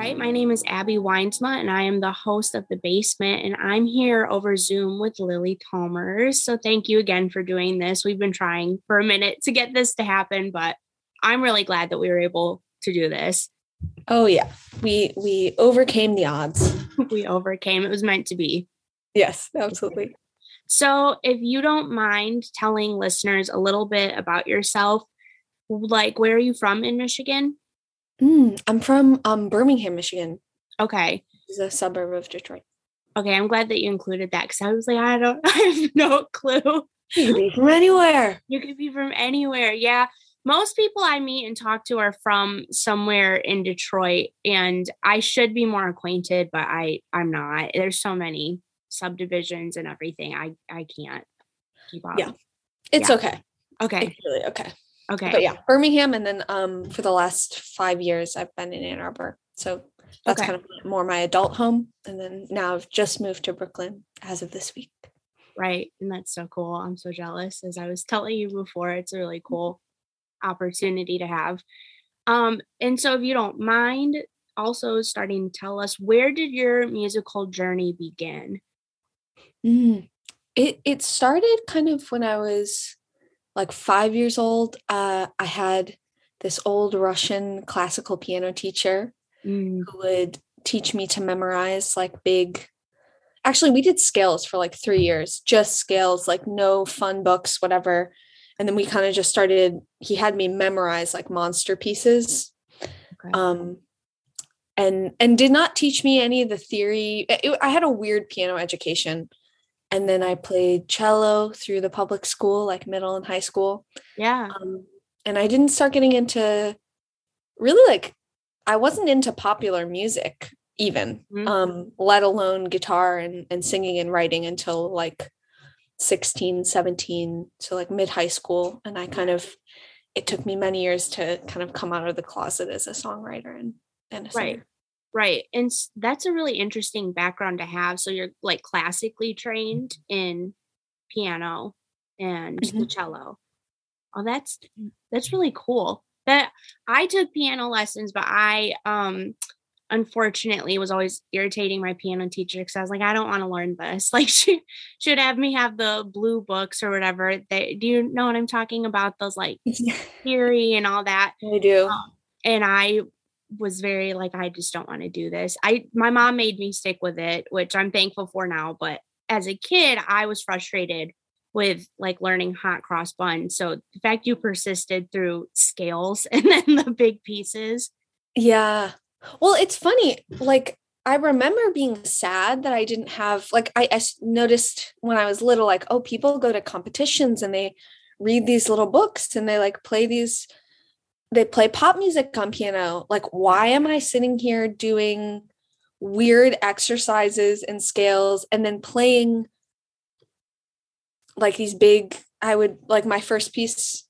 right, my name is Abby Weinsma, and I am the host of The Basement, and I'm here over Zoom with Lily Talmers. So thank you again for doing this. We've been trying for a minute to get this to happen, but I'm really glad that we were able to do this. Oh yeah, we we overcame the odds. we overcame. It was meant to be. Yes, absolutely. So, if you don't mind telling listeners a little bit about yourself, like where are you from in Michigan? Mm, I'm from um, Birmingham, Michigan. Okay. It's a suburb of Detroit. Okay, I'm glad that you included that because I was like, I don't, I have no clue. You could be from anywhere. You could be from anywhere. Yeah. Most people I meet and talk to are from somewhere in Detroit, and I should be more acquainted, but I I'm not. There's so many subdivisions and everything. I I can't keep up. Yeah, it's Yeah. okay. Okay. It's really okay. Okay. But yeah, Birmingham, and then um for the last five years I've been in Ann Arbor, so that's Okay. kind of more my adult home. And then now I've just moved to Brooklyn as of this week. Right. And that's so cool. I'm so jealous. As I was telling you before, it's a really cool opportunity to have. Um, and so if you don't mind also starting to tell us where did your musical journey begin? Mm. It it started kind of when I was like five years old. Uh, I had this old Russian classical piano teacher Mm, who would teach me to memorize like big. Actually, we did scales for like three years, just scales, like no fun books, whatever. And then we kind of just started. He had me memorize like monster pieces. okay. um and and did not teach me any of the theory it- i had a weird piano education and then i played cello through the public school like middle and high school yeah. um, and i didn't start getting into really like i wasn't into popular music even Mhm. um let alone guitar and, and singing and writing until like 16 17 so like mid high school and i kind of it took me many years to kind of come out of the closet as a songwriter and and a singer. Right. And that's a really interesting background to have. So you're like classically trained in piano and the cello. Oh, that's that's really cool. That I took piano lessons, but I um unfortunately was always irritating my piano teacher because I was like, I don't want to learn this. Like she should have me have the blue books or whatever. They do you know what I'm talking about? Those like theory and all that I do. Um, and I was very like I just don't want to do this. I my mom made me stick with it, which I'm thankful for now, but as a kid I was frustrated with like learning hot cross buns. So the fact you persisted through scales and then the big pieces. Yeah. Well, it's funny. Like I remember being sad that I didn't have like I noticed when I was little, like, oh, people go to competitions and they read these little books and they like play these they play pop music on piano. Like, why am I sitting here doing weird exercises and scales and then playing like these big I would like my first piece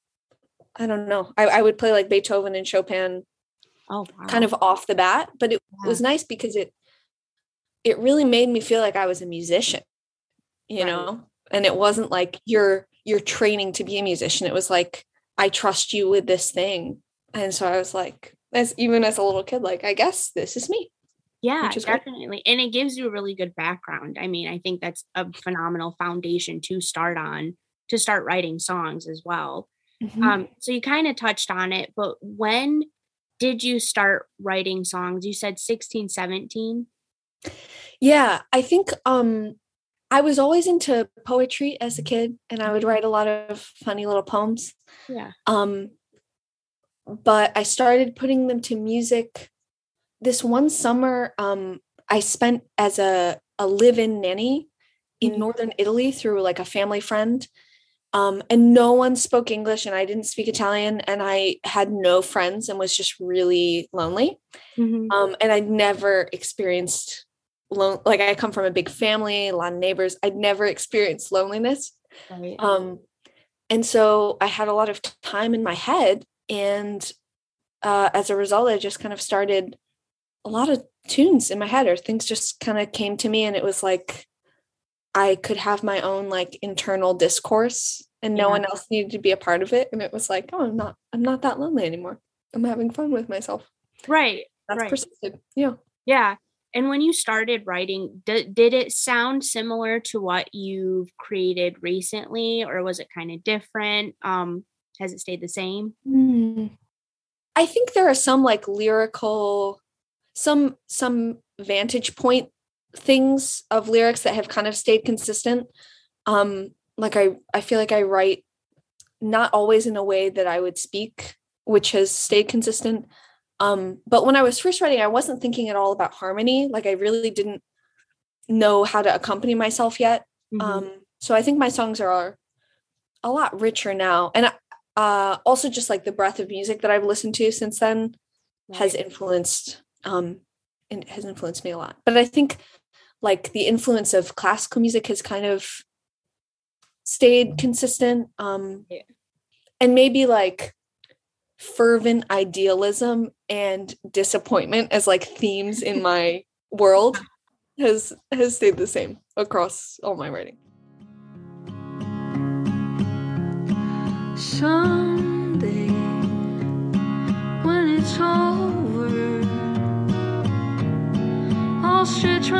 I don't know. I, I would play like Beethoven and Chopin Oh wow. kind of off the bat but it Yeah. was nice because it it really made me feel like i was a musician you Right. know and it wasn't like you're you're training to be a musician it was like i trust you with this thing and so i was like as even as a little kid like i guess this is me Yeah, is great. definitely. And it gives you a really good background. I mean, I think that's a phenomenal foundation to start on to start writing songs as well. Mm-hmm. Um, so you kind of touched on it, but when did you start writing songs? You said 16, 17. yeah i think um i was always into poetry as a kid and i would write a lot of funny little poems Yeah. um but i started putting them to music this one summer um i spent as a a live-in nanny in Mhm. northern italy through like a family friend um and no one spoke english and i didn't speak italian and i had no friends and was just really lonely Mhm. um and i'd never experienced lone like i come from a big family a lot of neighbors i'd never experienced loneliness Right. um, and so I had a lot of time in my head, and uh, as a result, I just kind of started a lot of tunes in my head, or things just kind of came to me, and it was like I could have my own like internal discourse, and no Yeah. one else needed to be a part of it. And it was like, oh, I'm not, I'm not that lonely anymore. I'm having fun with myself. right. that's Right. persisted. Yeah. Yeah. And when you started writing, d- did it sound similar to what you've created recently, or was it kind of different? Um, has it stayed the same? Hmm. I think there are some like lyrical, some some vantage point things of lyrics that have kind of stayed consistent. Um, like I I feel like I write not always in a way that I would speak, which has stayed consistent. Um, but when I was first writing, I wasn't thinking at all about harmony. Like I really didn't know how to accompany myself yet. Mhm. Um, so I think my songs are a lot richer now. And uh, also just like the breadth of music that I've listened to since then has influenced um and has influenced me a lot. But I think like the influence of classical music has kind of stayed consistent. Um Yeah. and maybe like fervent idealism and disappointment as like themes in my world has has stayed the same across all my writing. Someday, when it's over, I'll stretch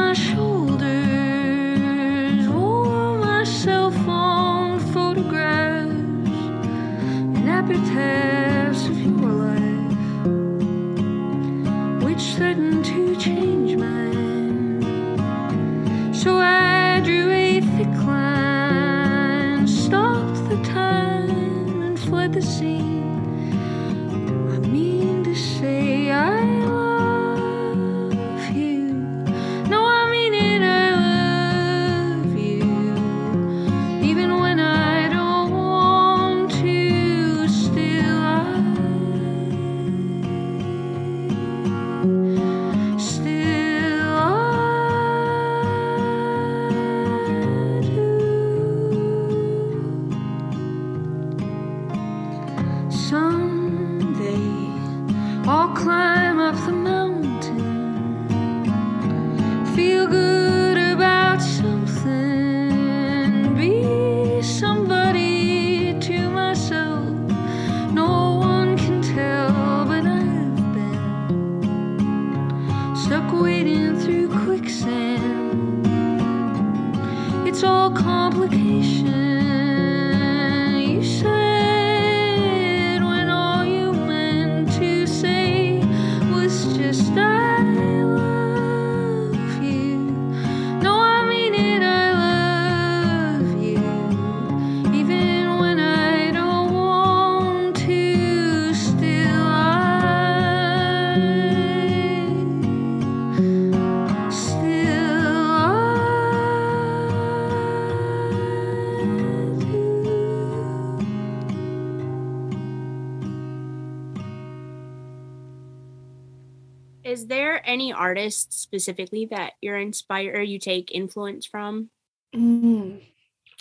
there any artist specifically that you're inspired or you take influence from? Mm.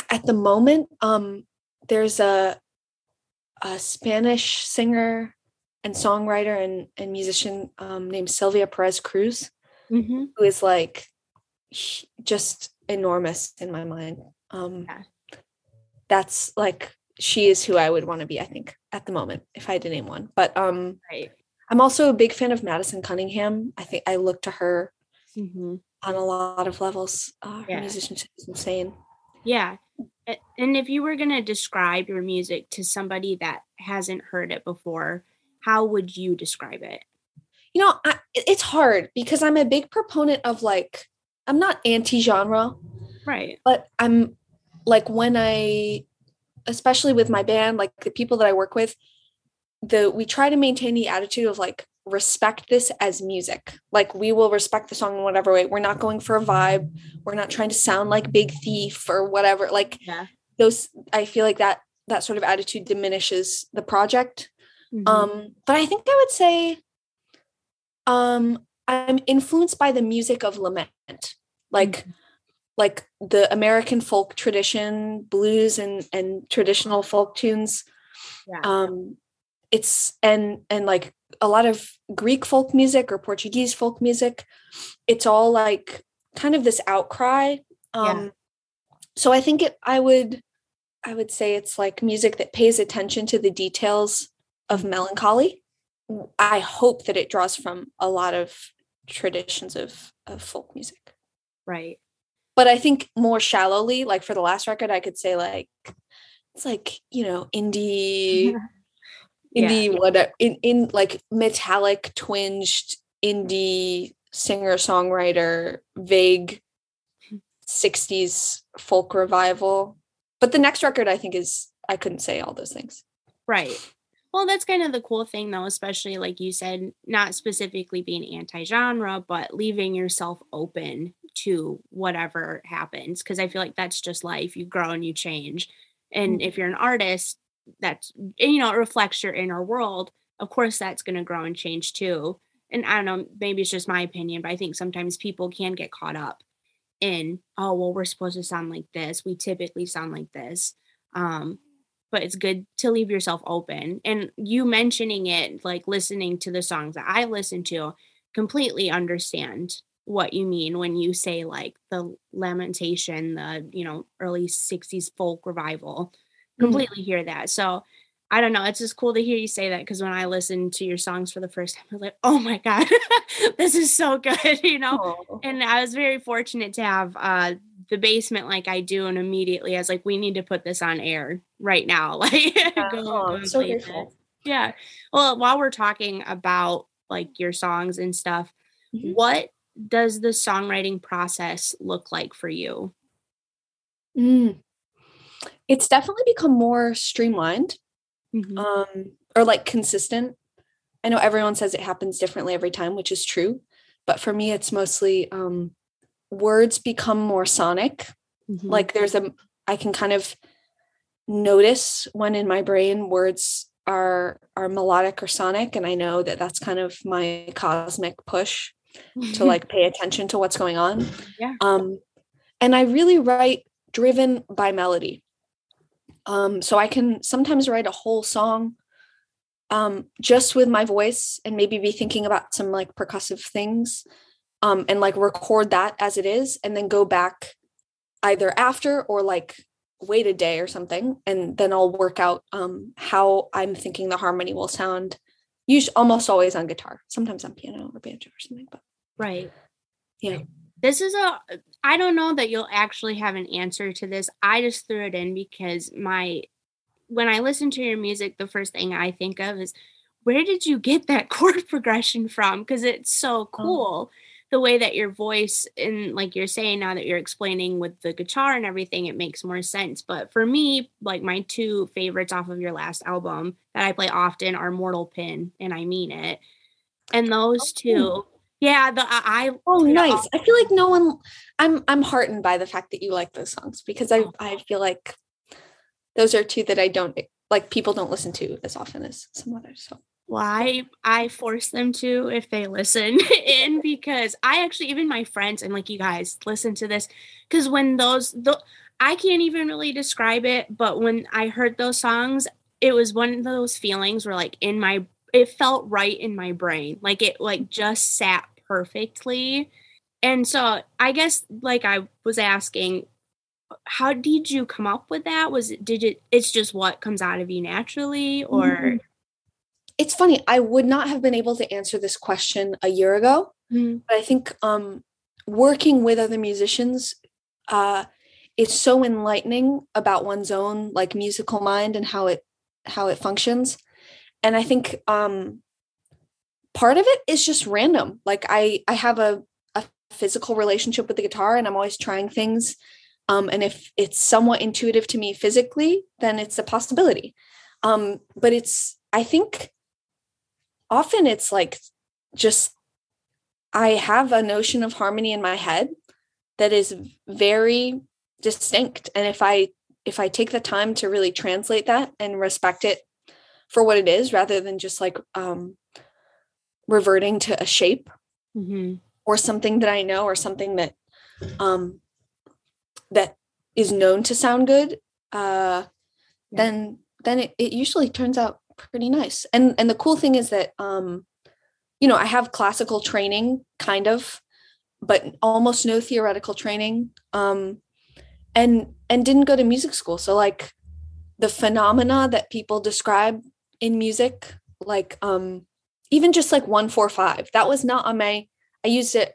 At the moment, um, there's a a Spanish singer and songwriter and, and musician um, named Sílvia Pérez Cruz, Mm-hmm. who is like just enormous in my mind. Um, Yeah. That's like she is who I would want to be. I think at the moment, if I had to name one. But um, Right. I'm also a big fan of Madison Cunningham. I think I look to her Mm-hmm. on a lot of levels. Uh, her Yeah. musicianship is insane. Yeah. And if you were going to describe your music to somebody that hasn't heard it before, how would you describe it? you know I, it's hard because i'm a big proponent of like i'm not anti-genre Right. but i'm like when i especially with my band like the people that i work with the we try to maintain the attitude of like respect this as music like we will respect the song in whatever way we're not going for a vibe we're not trying to sound like big thief or whatever like Yeah. those i feel like that that sort of attitude diminishes the project Mhm. um, but I think I would say um I'm influenced by the music of lament. Like like the American folk tradition, blues and and traditional folk tunes. Yeah. Um it's and and like a lot of Greek folk music or Portuguese folk music. It's all like kind of this outcry. Yeah. Um so I think it I would I would say it's like music that pays attention to the details of melancholy I hope that it draws from a lot of traditions of, of folk music. Right. But I think more shallowly, like for the last record, I could say like it's like, you know, indie Yeah. indie what in, in like metallic twinged indie singer songwriter vague 60s folk revival but the next record i think is i couldn't say all those things Right. Well, that's kind of the cool thing, though, especially like you said, not specifically being anti genre, but leaving yourself open to whatever happens. Cause I feel like that's just life. You grow and you change. And mm. if you're an artist, that's, you know, it reflects your inner world. Of course, that's going to grow and change too. And I don't know, maybe it's just my opinion, but I think sometimes people can get caught up in, oh, well, we're supposed to sound like this. We typically sound like this. Um, but it's good to leave yourself open. And you mentioning it, like listening to the songs that I listen to, completely understand what you mean when you say like the lamentation, the you know early '60s folk revival. Mhm. Completely hear that. So I don't know. It's just cool to hear you say that because when I listened to your songs for the first time, I was like, oh my god, this is so good, you know Oh. and I was very fortunate to have uh the basement like I do, and immediately I was like, we need to put this on air right now. Like, go, Oh, go so grateful. Yeah. Well, while we're talking about like your songs and stuff, Mhm. what does the songwriting process look like for you? Mm. It's definitely become more streamlined Mhm. um or like consistent i know everyone says it happens differently every time which is true but for me it's mostly um words become more sonic Mhm. like there's a i can kind of notice when in my brain words are are melodic or sonic and i know that that's kind of my cosmic push to like pay attention to what's going on Yeah. um and i really write driven by melody um so i can sometimes write a whole song um just with my voice and maybe be thinking about some like percussive things um and like record that as it is and then go back either after or like wait a day or something and then i'll work out um how i'm thinking the harmony will sound usually almost always on guitar. Sometimes on piano or banjo or something but right. yeah This is a I don't know that you'll actually have an answer to this. I just threw it in because my when I listen to your music, the first thing I think of is where did you get that chord progression from? Because it's so oh. cool the way that your voice and like you're saying now that you're explaining with the guitar and everything, it makes more sense. But for me, like my two favorites off of your last album that I play often are Mortal Pin and I Mean It. And those oh. two, yeah, the I, I oh nice. i feel like no one i'm i'm heartened by the fact that you like those songs because i Oh. i feel like those are two that i don't like people don't listen to as often as some others so. Why I force them to if they listen in because I actually even my friends I'm like you guys listen to this. Because when those the I can't even really describe it but when I heard those songs it was one of those feelings where like in my it felt right in my brain like it like just sat perfectly and so I guess like I was asking how did you come up with that was it did it it's just what comes out of you naturally or Mhm. it's funny i would not have been able to answer this question a year ago Mhm. but i think um working with other musicians uh is so enlightening about one's own like musical mind and how it how it functions and i think um part of it is just random. Like i i have a, a physical relationship with the guitar and i'm always trying things um and if it's somewhat intuitive to me physically then it's a possibility. Um but it's i think often it's like just I have a notion of harmony in my head that is very distinct. And if I if I take the time to really translate that and respect it for what it is rather than just like um reverting to a shape Mhm. or something that I know or something that um that is known to sound good uh then then it, it usually turns out pretty nice. And and the cool thing is that um you know i have classical training kind of but almost no theoretical training um and and didn't go to music school. So like the phenomena that people describe in music like um even just like 145 that was not on my i used it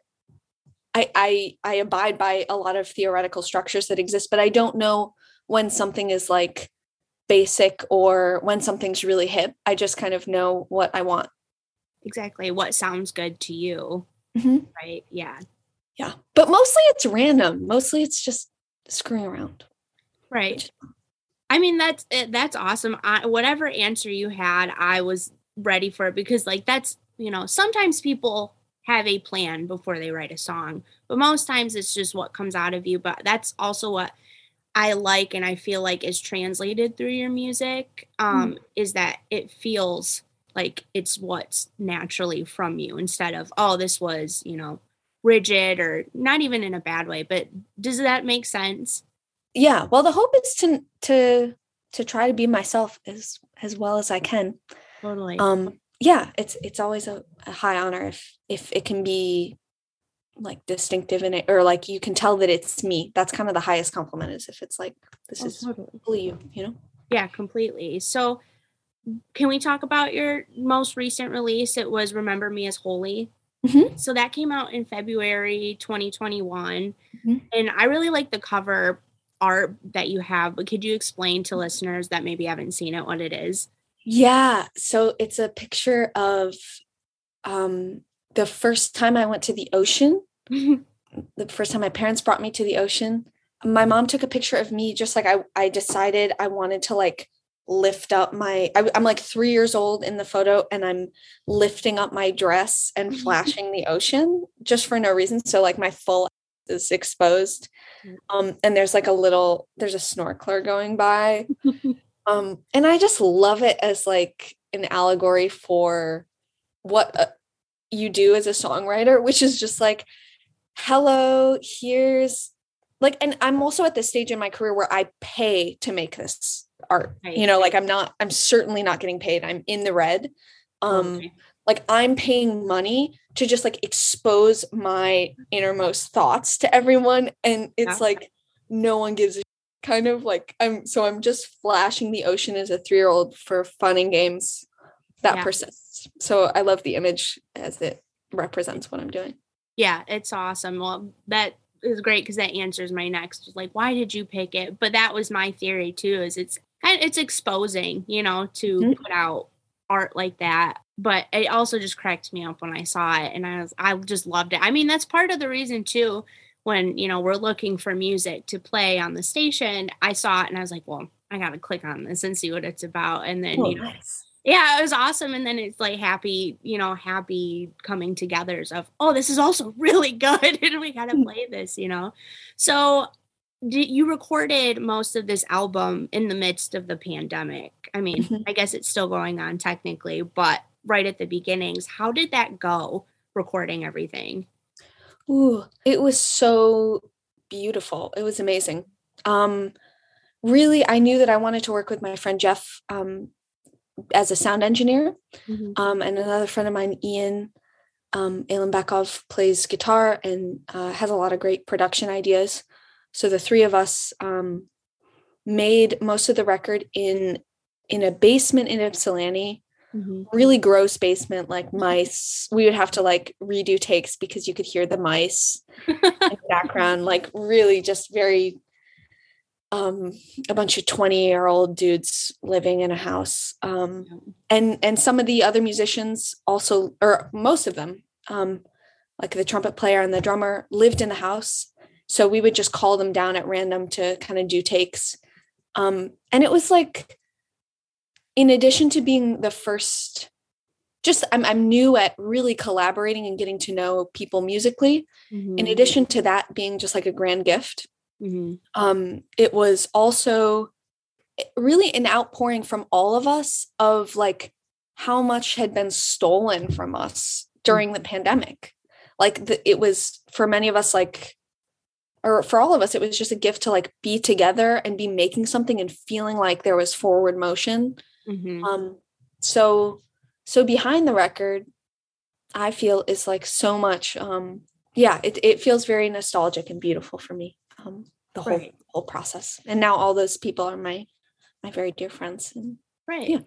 I, I i abide by a lot of theoretical structures that exist but i don't know when something is like basic or when something's really hip. I just kind of know what i want. Exactly what sounds good to you. Mhm. right yeah. Yeah but mostly it's random. Mostly it's just screwing around. Right i mean that's it that's awesome. I, whatever answer you had i was ready for it because like that's you know sometimes people have a plan before they write a song but most times it's just what comes out of you but that's also what i like and i feel like is translated through your music um is that it feels like it's what's naturally from you instead of oh this was you know rigid or not even in a bad way but does that make sense yeah well the hope is to to to try to be myself as as well as i can totally um yeah it's it's always a, a high honor if if it can be like distinctive in it or like you can tell that it's me that's kind of the highest compliment is if it's like this Oh, is totally. fully you you know Yeah, completely. So, can we talk about your most recent release? It was Remember Me as Holy. Mhm. So, that came out in February 2021. Mhm. And I really like the cover art that you have, but could you explain to listeners that maybe haven't seen it what it is? yeah so it's a picture of um the first time i went to the ocean. The first time my parents brought me to the ocean. My mom took a picture of me just like i i decided i wanted to like lift up my I, i'm like three years old in the photo and i'm lifting up my dress and flashing the ocean just for no reason. So like my full is exposed. Mm. um and there's like a little there's a snorkeler going by. Um and i just love it as like an allegory for what uh, you do as a songwriter which is just like hello here's like and i'm also at this stage in my career where i pay to make this art Right, you know like i'm not i'm certainly not getting paid. I'm in the red. Um Totally. Like i'm paying money to just like expose my innermost thoughts to everyone and it's Yeah. like no one gives a kind of like i'm so i'm just flashing the ocean as a three-year-old for fun and games that Yeah. persists so i love the image as it represents what i'm doing Yeah, it's awesome. Well, that is great because that answers my next. Like, why did you pick it? But that was my theory too. Is it's it's exposing, you know, to Mhm. put out art like that. But it also just cracked me up when I saw it, and I was I just loved it. I mean, that's part of the reason too. When you know we're looking for music to play on the station, I saw it and I was like, well, I gotta click on this and see what it's about. And then Oh, you know, yeah, it was awesome. And then it's like happy, you know, happy coming togethers of, oh, this is also really good. and we got to Mm. play this, you know? So did you recorded most of this album in the midst of the pandemic? I mean, Mhm. I guess it's still going on technically, but right at the beginnings, how did that go recording everything? Ooh, it was so beautiful. It was amazing. Um, really, I knew that I wanted to work with my friend Jeff um, as a sound engineer, um, and another friend of mine, Ian. Um, Alan Bekov plays guitar and uh, has a lot of great production ideas. So the three of us um, made most of the record in in a basement in Ypsilanti Mhm. really gross basement like mice. We would have to like redo takes because you could hear the mice in the background like really just very um a bunch of 20 year old dudes living in a house. Um and and some of the other musicians also or most of them um like the trumpet player and the drummer lived in the house so we would just call them down at random to kind of do takes um and it was like in addition to being the first just I'm, I'm new at really collaborating and getting to know people musically in Mhm. addition to that being just like a grand gift Mhm. um it was also eh, really an outpouring from all of us of like how much had been stolen from us during the pandemic like the, it was for many of us like or for all of us it was just a gift to like be together and be making something and feeling like there was forward motion Mhm. um so so behind the record i feel is like so much um yeah it, it feels very nostalgic and beautiful for me um the whole Right. whole process and now all those people are my my very dear friends and Right. Yeah.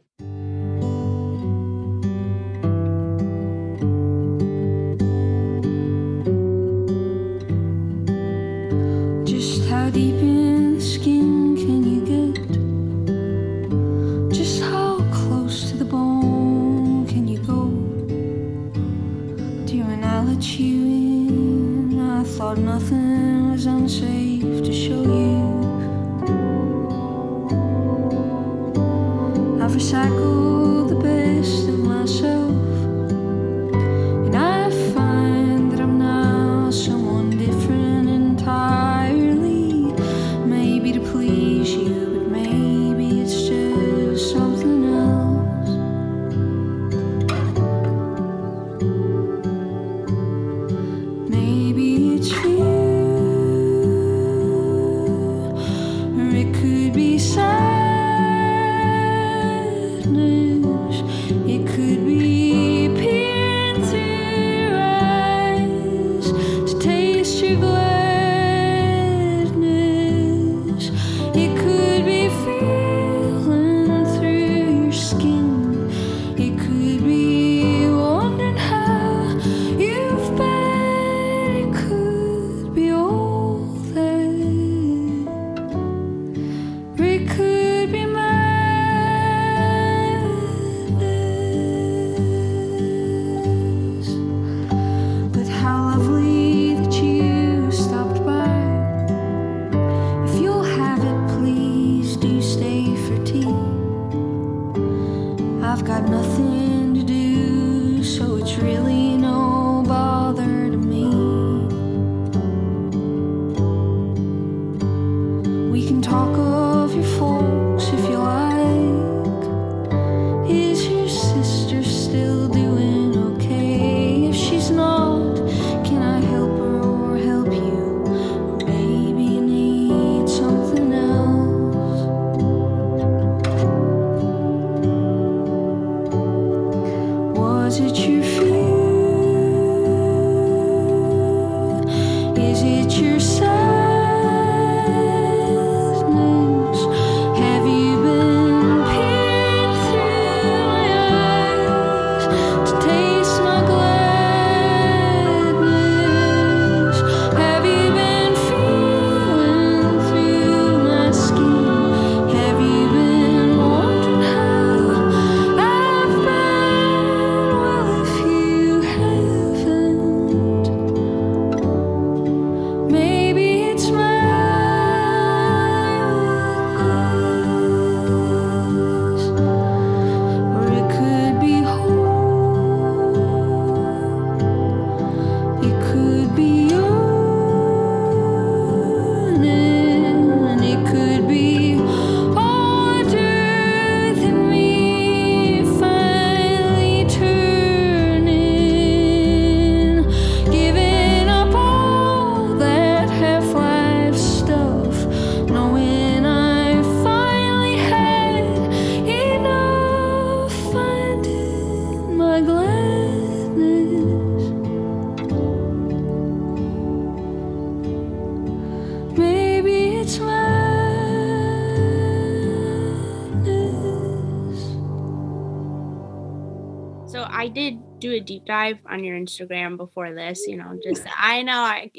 I did do a deep dive on your Instagram before this, you know, just I know I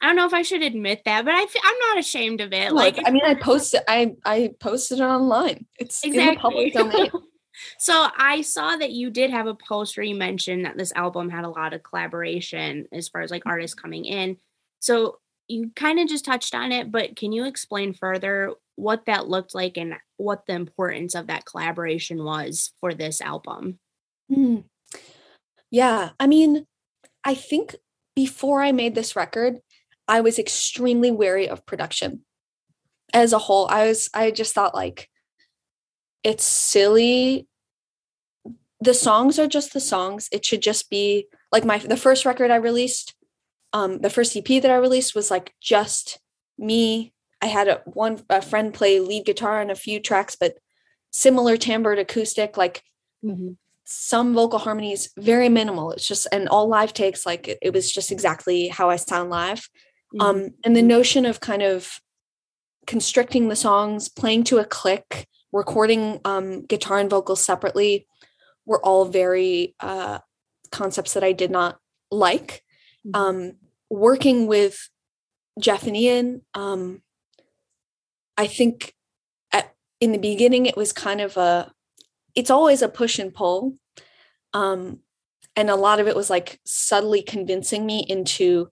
I don't know if I should admit that, but I fe- I'm not ashamed of it. Like, Like I mean, I posted, I I posted it online. It's in the public Exactly. domain. so I saw that you did have a post where you mentioned that this album had a lot of collaboration as far as like mm-hmm. artists coming in. So you kind of just touched on it, but can you explain further what that looked like and what the importance of that collaboration was for this album? Mm. Yeah, I mean, I think before I made this record, I was extremely wary of production as a whole. I was, I just thought like, it's silly. The songs are just the songs. It should just be like my the first record I released, um, the first EP that I released was like just me. I had a one a friend play lead guitar on a few tracks, but similar timbred acoustic, like some vocal harmonies very minimal it's just and all live takes like it, it was just exactly how i sound live Mhm. um and the notion of kind of constricting the songs playing to a click recording um guitar and vocals separately were all very uh concepts that i did not like Mhm. um working with jeff and ian um i think at, in the beginning it was kind of a it's always a push and pull um and a lot of it was like subtly convincing me into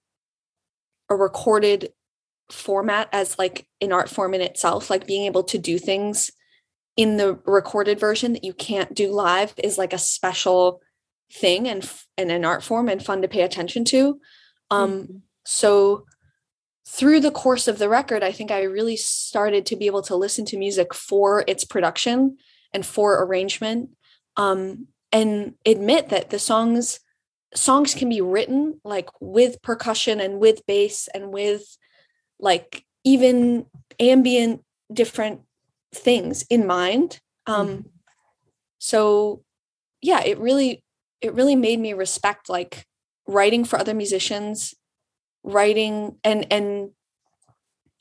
a recorded format as like an art form in itself like being able to do things in the recorded version that you can't do live is like a special thing and and an art form and fun to pay attention to. Um, mm-hmm. So through the course of the record, I think I really started to be able to listen to music for its production and for arrangement, um, and admit that the songs songs can be written like with percussion and with bass and with like even ambient different things in mind um mm-hmm. so yeah it really it really made me respect like writing for other musicians writing and and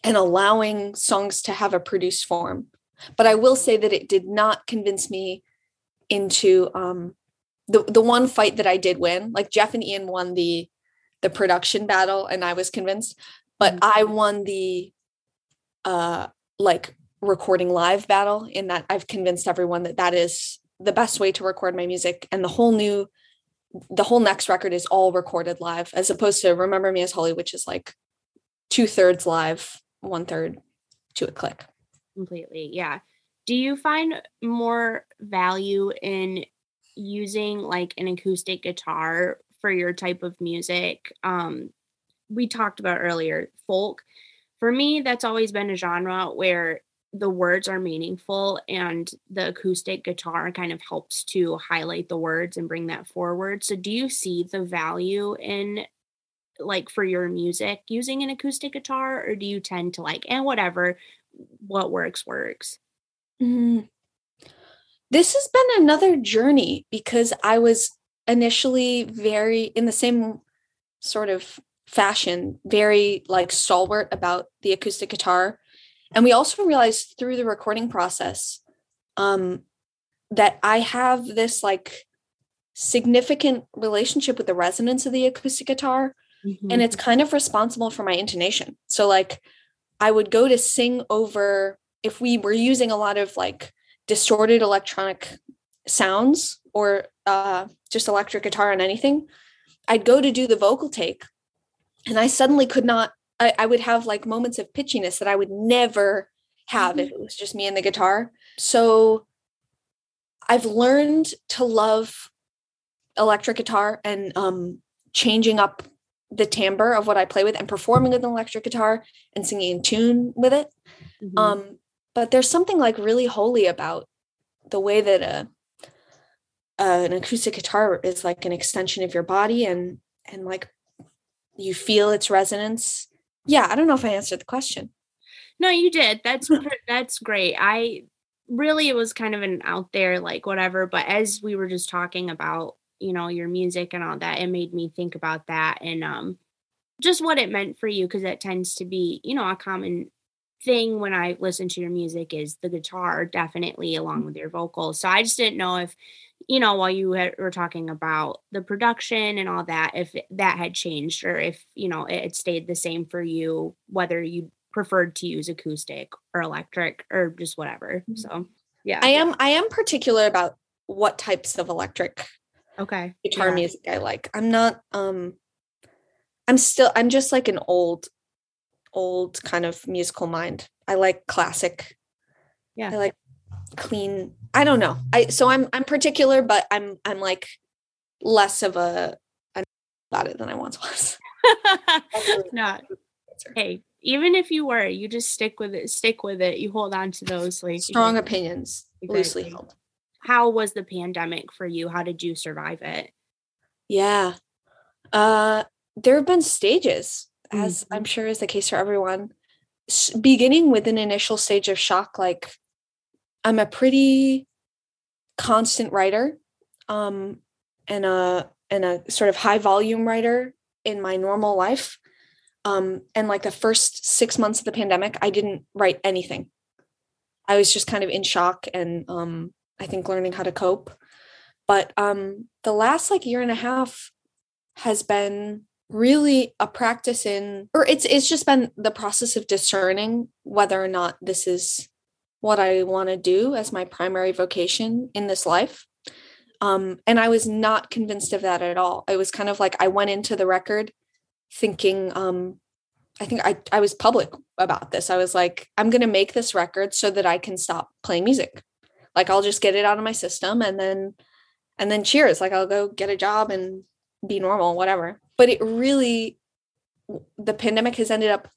and allowing songs to have a produced form but i will say that it did not convince me into um the the one fight that i did win like jeff and ian won the the production battle and i was convinced but mm-hmm. i won the uh like recording live battle in that I've convinced everyone that that is the best way to record my music and the whole new the whole next record is all recorded live as opposed to remember me as Holy which is like two thirds live one third to a click completely yeah do you find more value in using like an acoustic guitar for your type of music um we talked about earlier folk for me that's always been a genre where the words are meaningful and the acoustic guitar kind of helps to highlight the words and bring that forward. So do you see the value in like for your music using an acoustic guitar or do you tend to like and whatever what works works? Mm. This has been another journey because I was initially very in the same sort of fashion, very like stalwart about the acoustic guitar and we also realized through the recording process um, that I have this like significant relationship with the resonance of the acoustic guitar. Mm-hmm. And it's kind of responsible for my intonation. So, like, I would go to sing over if we were using a lot of like distorted electronic sounds or uh, just electric guitar on anything, I'd go to do the vocal take and I suddenly could not I, I would have like moments of pitchiness that I would never have mm-hmm. if it was just me and the guitar. So I've learned to love electric guitar and um, changing up the timbre of what I play with and performing with an electric guitar and singing in tune with it. Mm-hmm. Um, but there's something like really holy about the way that a, uh, an acoustic guitar is like an extension of your body and and like you feel its resonance yeah, I don't know if I answered the question. No, you did. That's that's great. I really it was kind of an out there like whatever, but as we were just talking about, you know, your music and all that, it made me think about that and um just what it meant for you because that tends to be, you know, a common thing when I listen to your music is the guitar definitely along with your vocals. So I just didn't know if you know, while you were talking about the production and all that, if that had changed or if, you know, it stayed the same for you, whether you preferred to use acoustic or electric or just whatever. Mm-hmm. So, yeah. I am I am particular about what types of electric okay guitar yeah. music I like. I'm not um I'm still I'm just like an old old kind of musical mind. I like classic. Yeah. I like clean i don't know. I so i'm i'm particular but i'm i'm like less of a about it than i once was. Not hey even if you were you just stick with it stick with it. You hold on to those like strong you know, opinions exactly. loosely held. How was the pandemic for you? How did you survive it? Yeah. Uh there have been stages as mm-hmm. i'm sure is the case for everyone beginning with an initial stage of shock like I'm a pretty constant writer um, and a and a sort of high volume writer in my normal life. Um, and like the first six months of the pandemic, I didn't write anything. I was just kind of in shock and um, I think learning how to cope. But um, the last like year and a half has been really a practice in or it's it's just been the process of discerning whether or not this is what I want to do as my primary vocation in this life. Um, and I was not convinced of that at all. It was kind of like I went into the record thinking, um, I think I, I was public about this. I was like, I'm going to make this record so that I can stop playing music. Like I'll just get it out of my system and then and then cheers. Like I'll go get a job and be normal, whatever. But it really the pandemic has ended up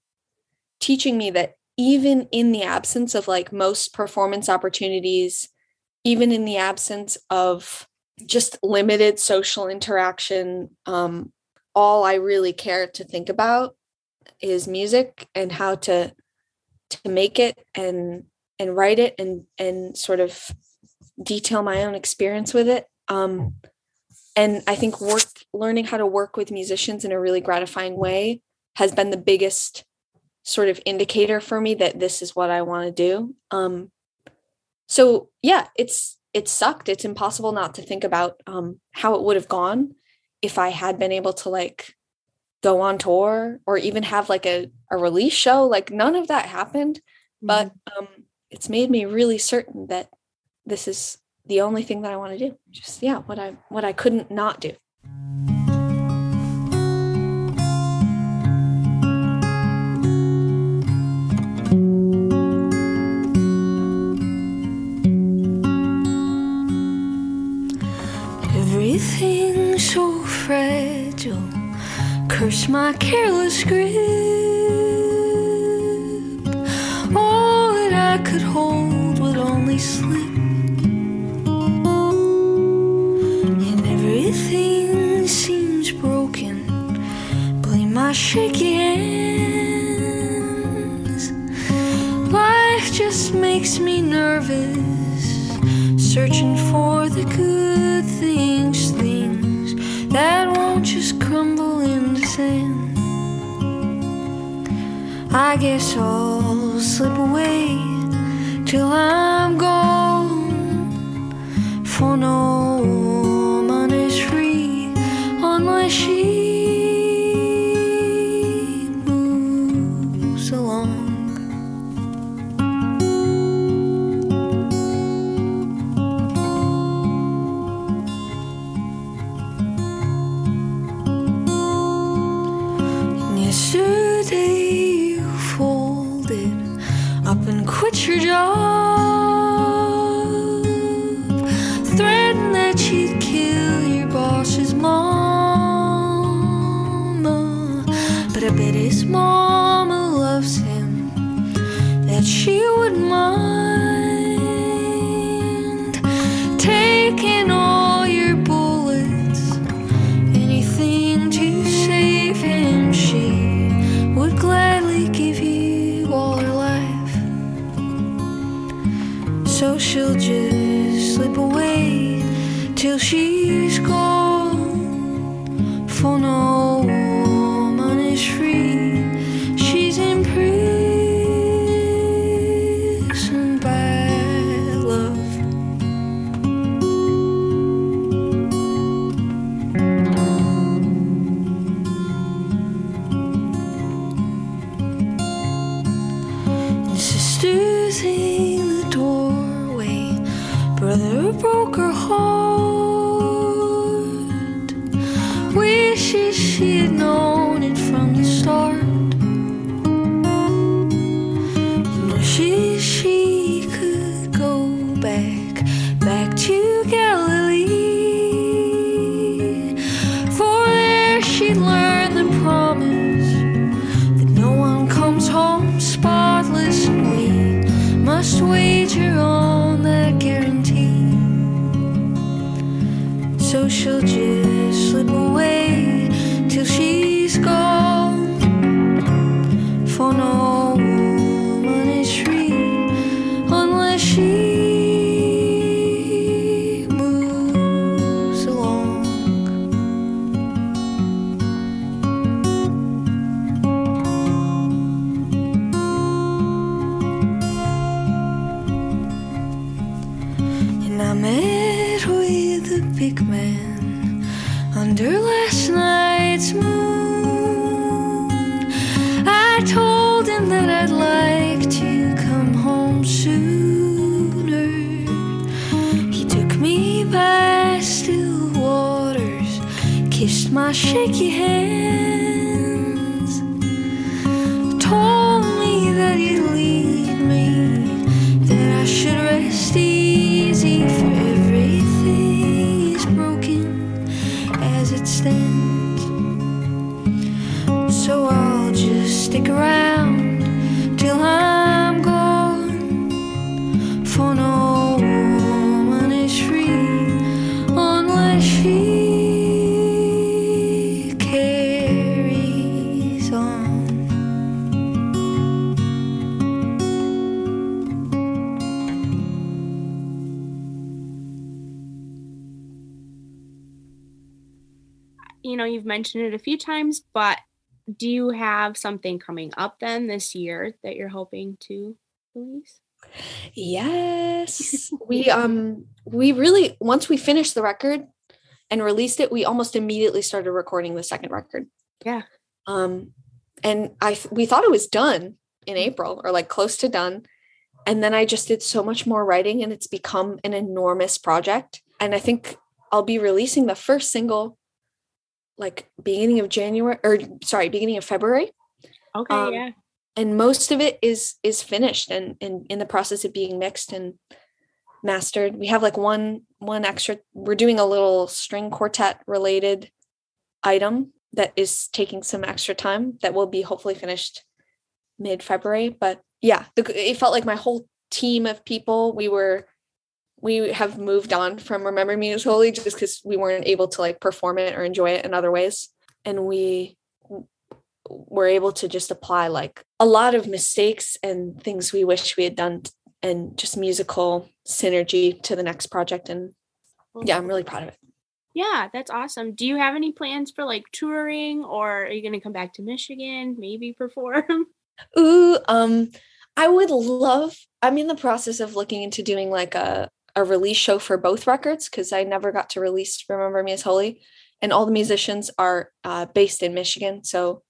teaching me that even in the absence of like most performance opportunities, even in the absence of just limited social interaction, um, all I really care to think about is music and how to to make it and and write it and and sort of detail my own experience with it. Um, and I think work learning how to work with musicians in a really gratifying way has been the biggest sort of indicator for me that this is what I want to do. Um, so yeah, it's it sucked. It's impossible not to think about um, how it would have gone if I had been able to like go on tour or even have like a, a release show. Like none of that happened, mm-hmm. but um, it's made me really certain that this is the only thing that I want to do. Just yeah, what I what I couldn't not do. Everything so fragile. Curse my careless grip. All that I could hold would only slip. My hands. Life just makes me nervous, searching for the good things, things that won't just crumble into sand. I guess I'll slip away till I'm gone And I met with the big man under last night's moon. I told him that I'd like to come home sooner. He took me by still waters, kissed my shaky hand. Till I'm gone. For no woman is free unless she carries on. You know, you've mentioned it a few times, but do you have something coming up then this year that you're hoping to release? Yes. we um we really once we finished the record and released it, we almost immediately started recording the second record. Yeah. Um and I we thought it was done in April or like close to done. And then I just did so much more writing and it's become an enormous project. And I think I'll be releasing the first single like beginning of January or sorry, beginning of February Okay, Um, yeah. and most of it is is finished and, and in the process of being mixed and mastered we have like one one extra we're doing a little string quartet related item that is taking some extra time that will be hopefully finished mid february but yeah the, it felt like my whole team of people we were we have moved on from remember me as holy just because we weren't able to like perform it or enjoy it in other ways and we were able to just apply like a lot of mistakes and things we wish we had done and just musical synergy to the next project and yeah i'm really proud of it Yeah, that's awesome. Do you have any plans for like touring or are you going to come back to Michigan, maybe perform? ooh um i would love i'm in the process of looking into doing like a a release show for both records because i never got to release remember me as holy and all the musicians are uh, based in michigan so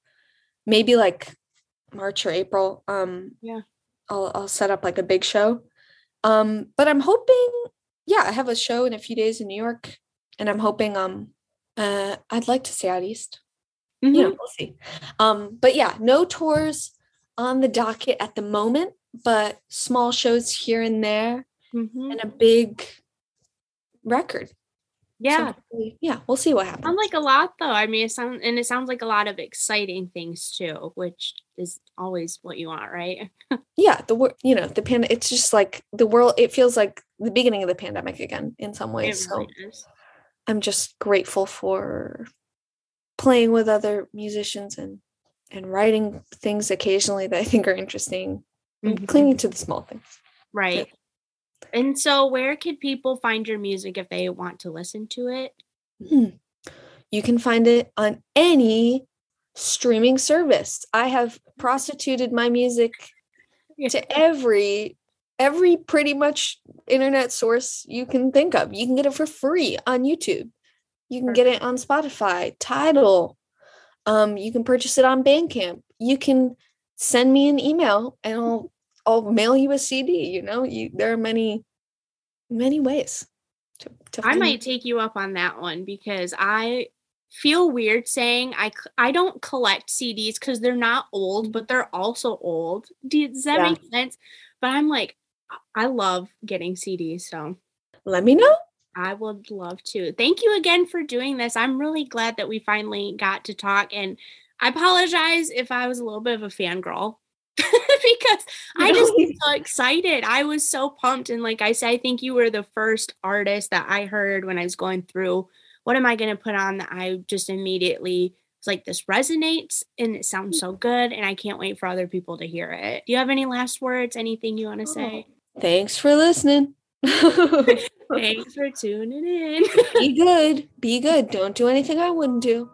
maybe like march or april um Yeah. I'll I'll set up like a big show. Um, but I'm hoping, yeah, I have a show in a few days in New York, and I'm hoping um uh I'd like to stay out east. You know, we'll see. Um, but yeah, no tours on the docket at the moment, but small shows here and there Mhm. and a big record. Yeah. hopefully- yeah, we'll see what happens. Sounds like a lot though. I mean, it sounds and it sounds like a lot of exciting things too, which is always what you want, right? yeah, the wor- you know, the pan it's just like the world it feels like the beginning of the pandemic again in some ways. So is. I'm just grateful for playing with other musicians and and writing things occasionally that I think are interesting. Mhm. Clinging to the small things. Right. And so where could people find your music if they want to listen to it? Hmm. You can find it on any streaming service. I have prostituted my music to every every pretty much internet source you can think of. You can get it for free on YouTube. You can get it on Spotify, Tidal. Um, you can purchase it on Bandcamp. You can send me an email and I'll I'll mail you a CD. You know, you there are many many ways to, to I might take you up on that one because I feel weird saying I I don't collect CDs because they're not old, but they're also old. Does that Yeah. make sense? But I'm like, I love getting CDs, so Let me know. I would love to. Thank you again for doing this. I'm really glad that we finally got to talk, and I apologize if I was a little bit of a fangirl because I just was so excited. I was so pumped. And like I said, I think you were the first artist that I heard when I was going through what am I going to put on that I just immediately was like, this resonates and it sounds mm. so good. And I can't wait for other people to hear it. Do you have any last words? Anything you want to say? Oh, thanks for listening. Thanks for tuning in. Be good. Be good. Don't do anything I wouldn't do.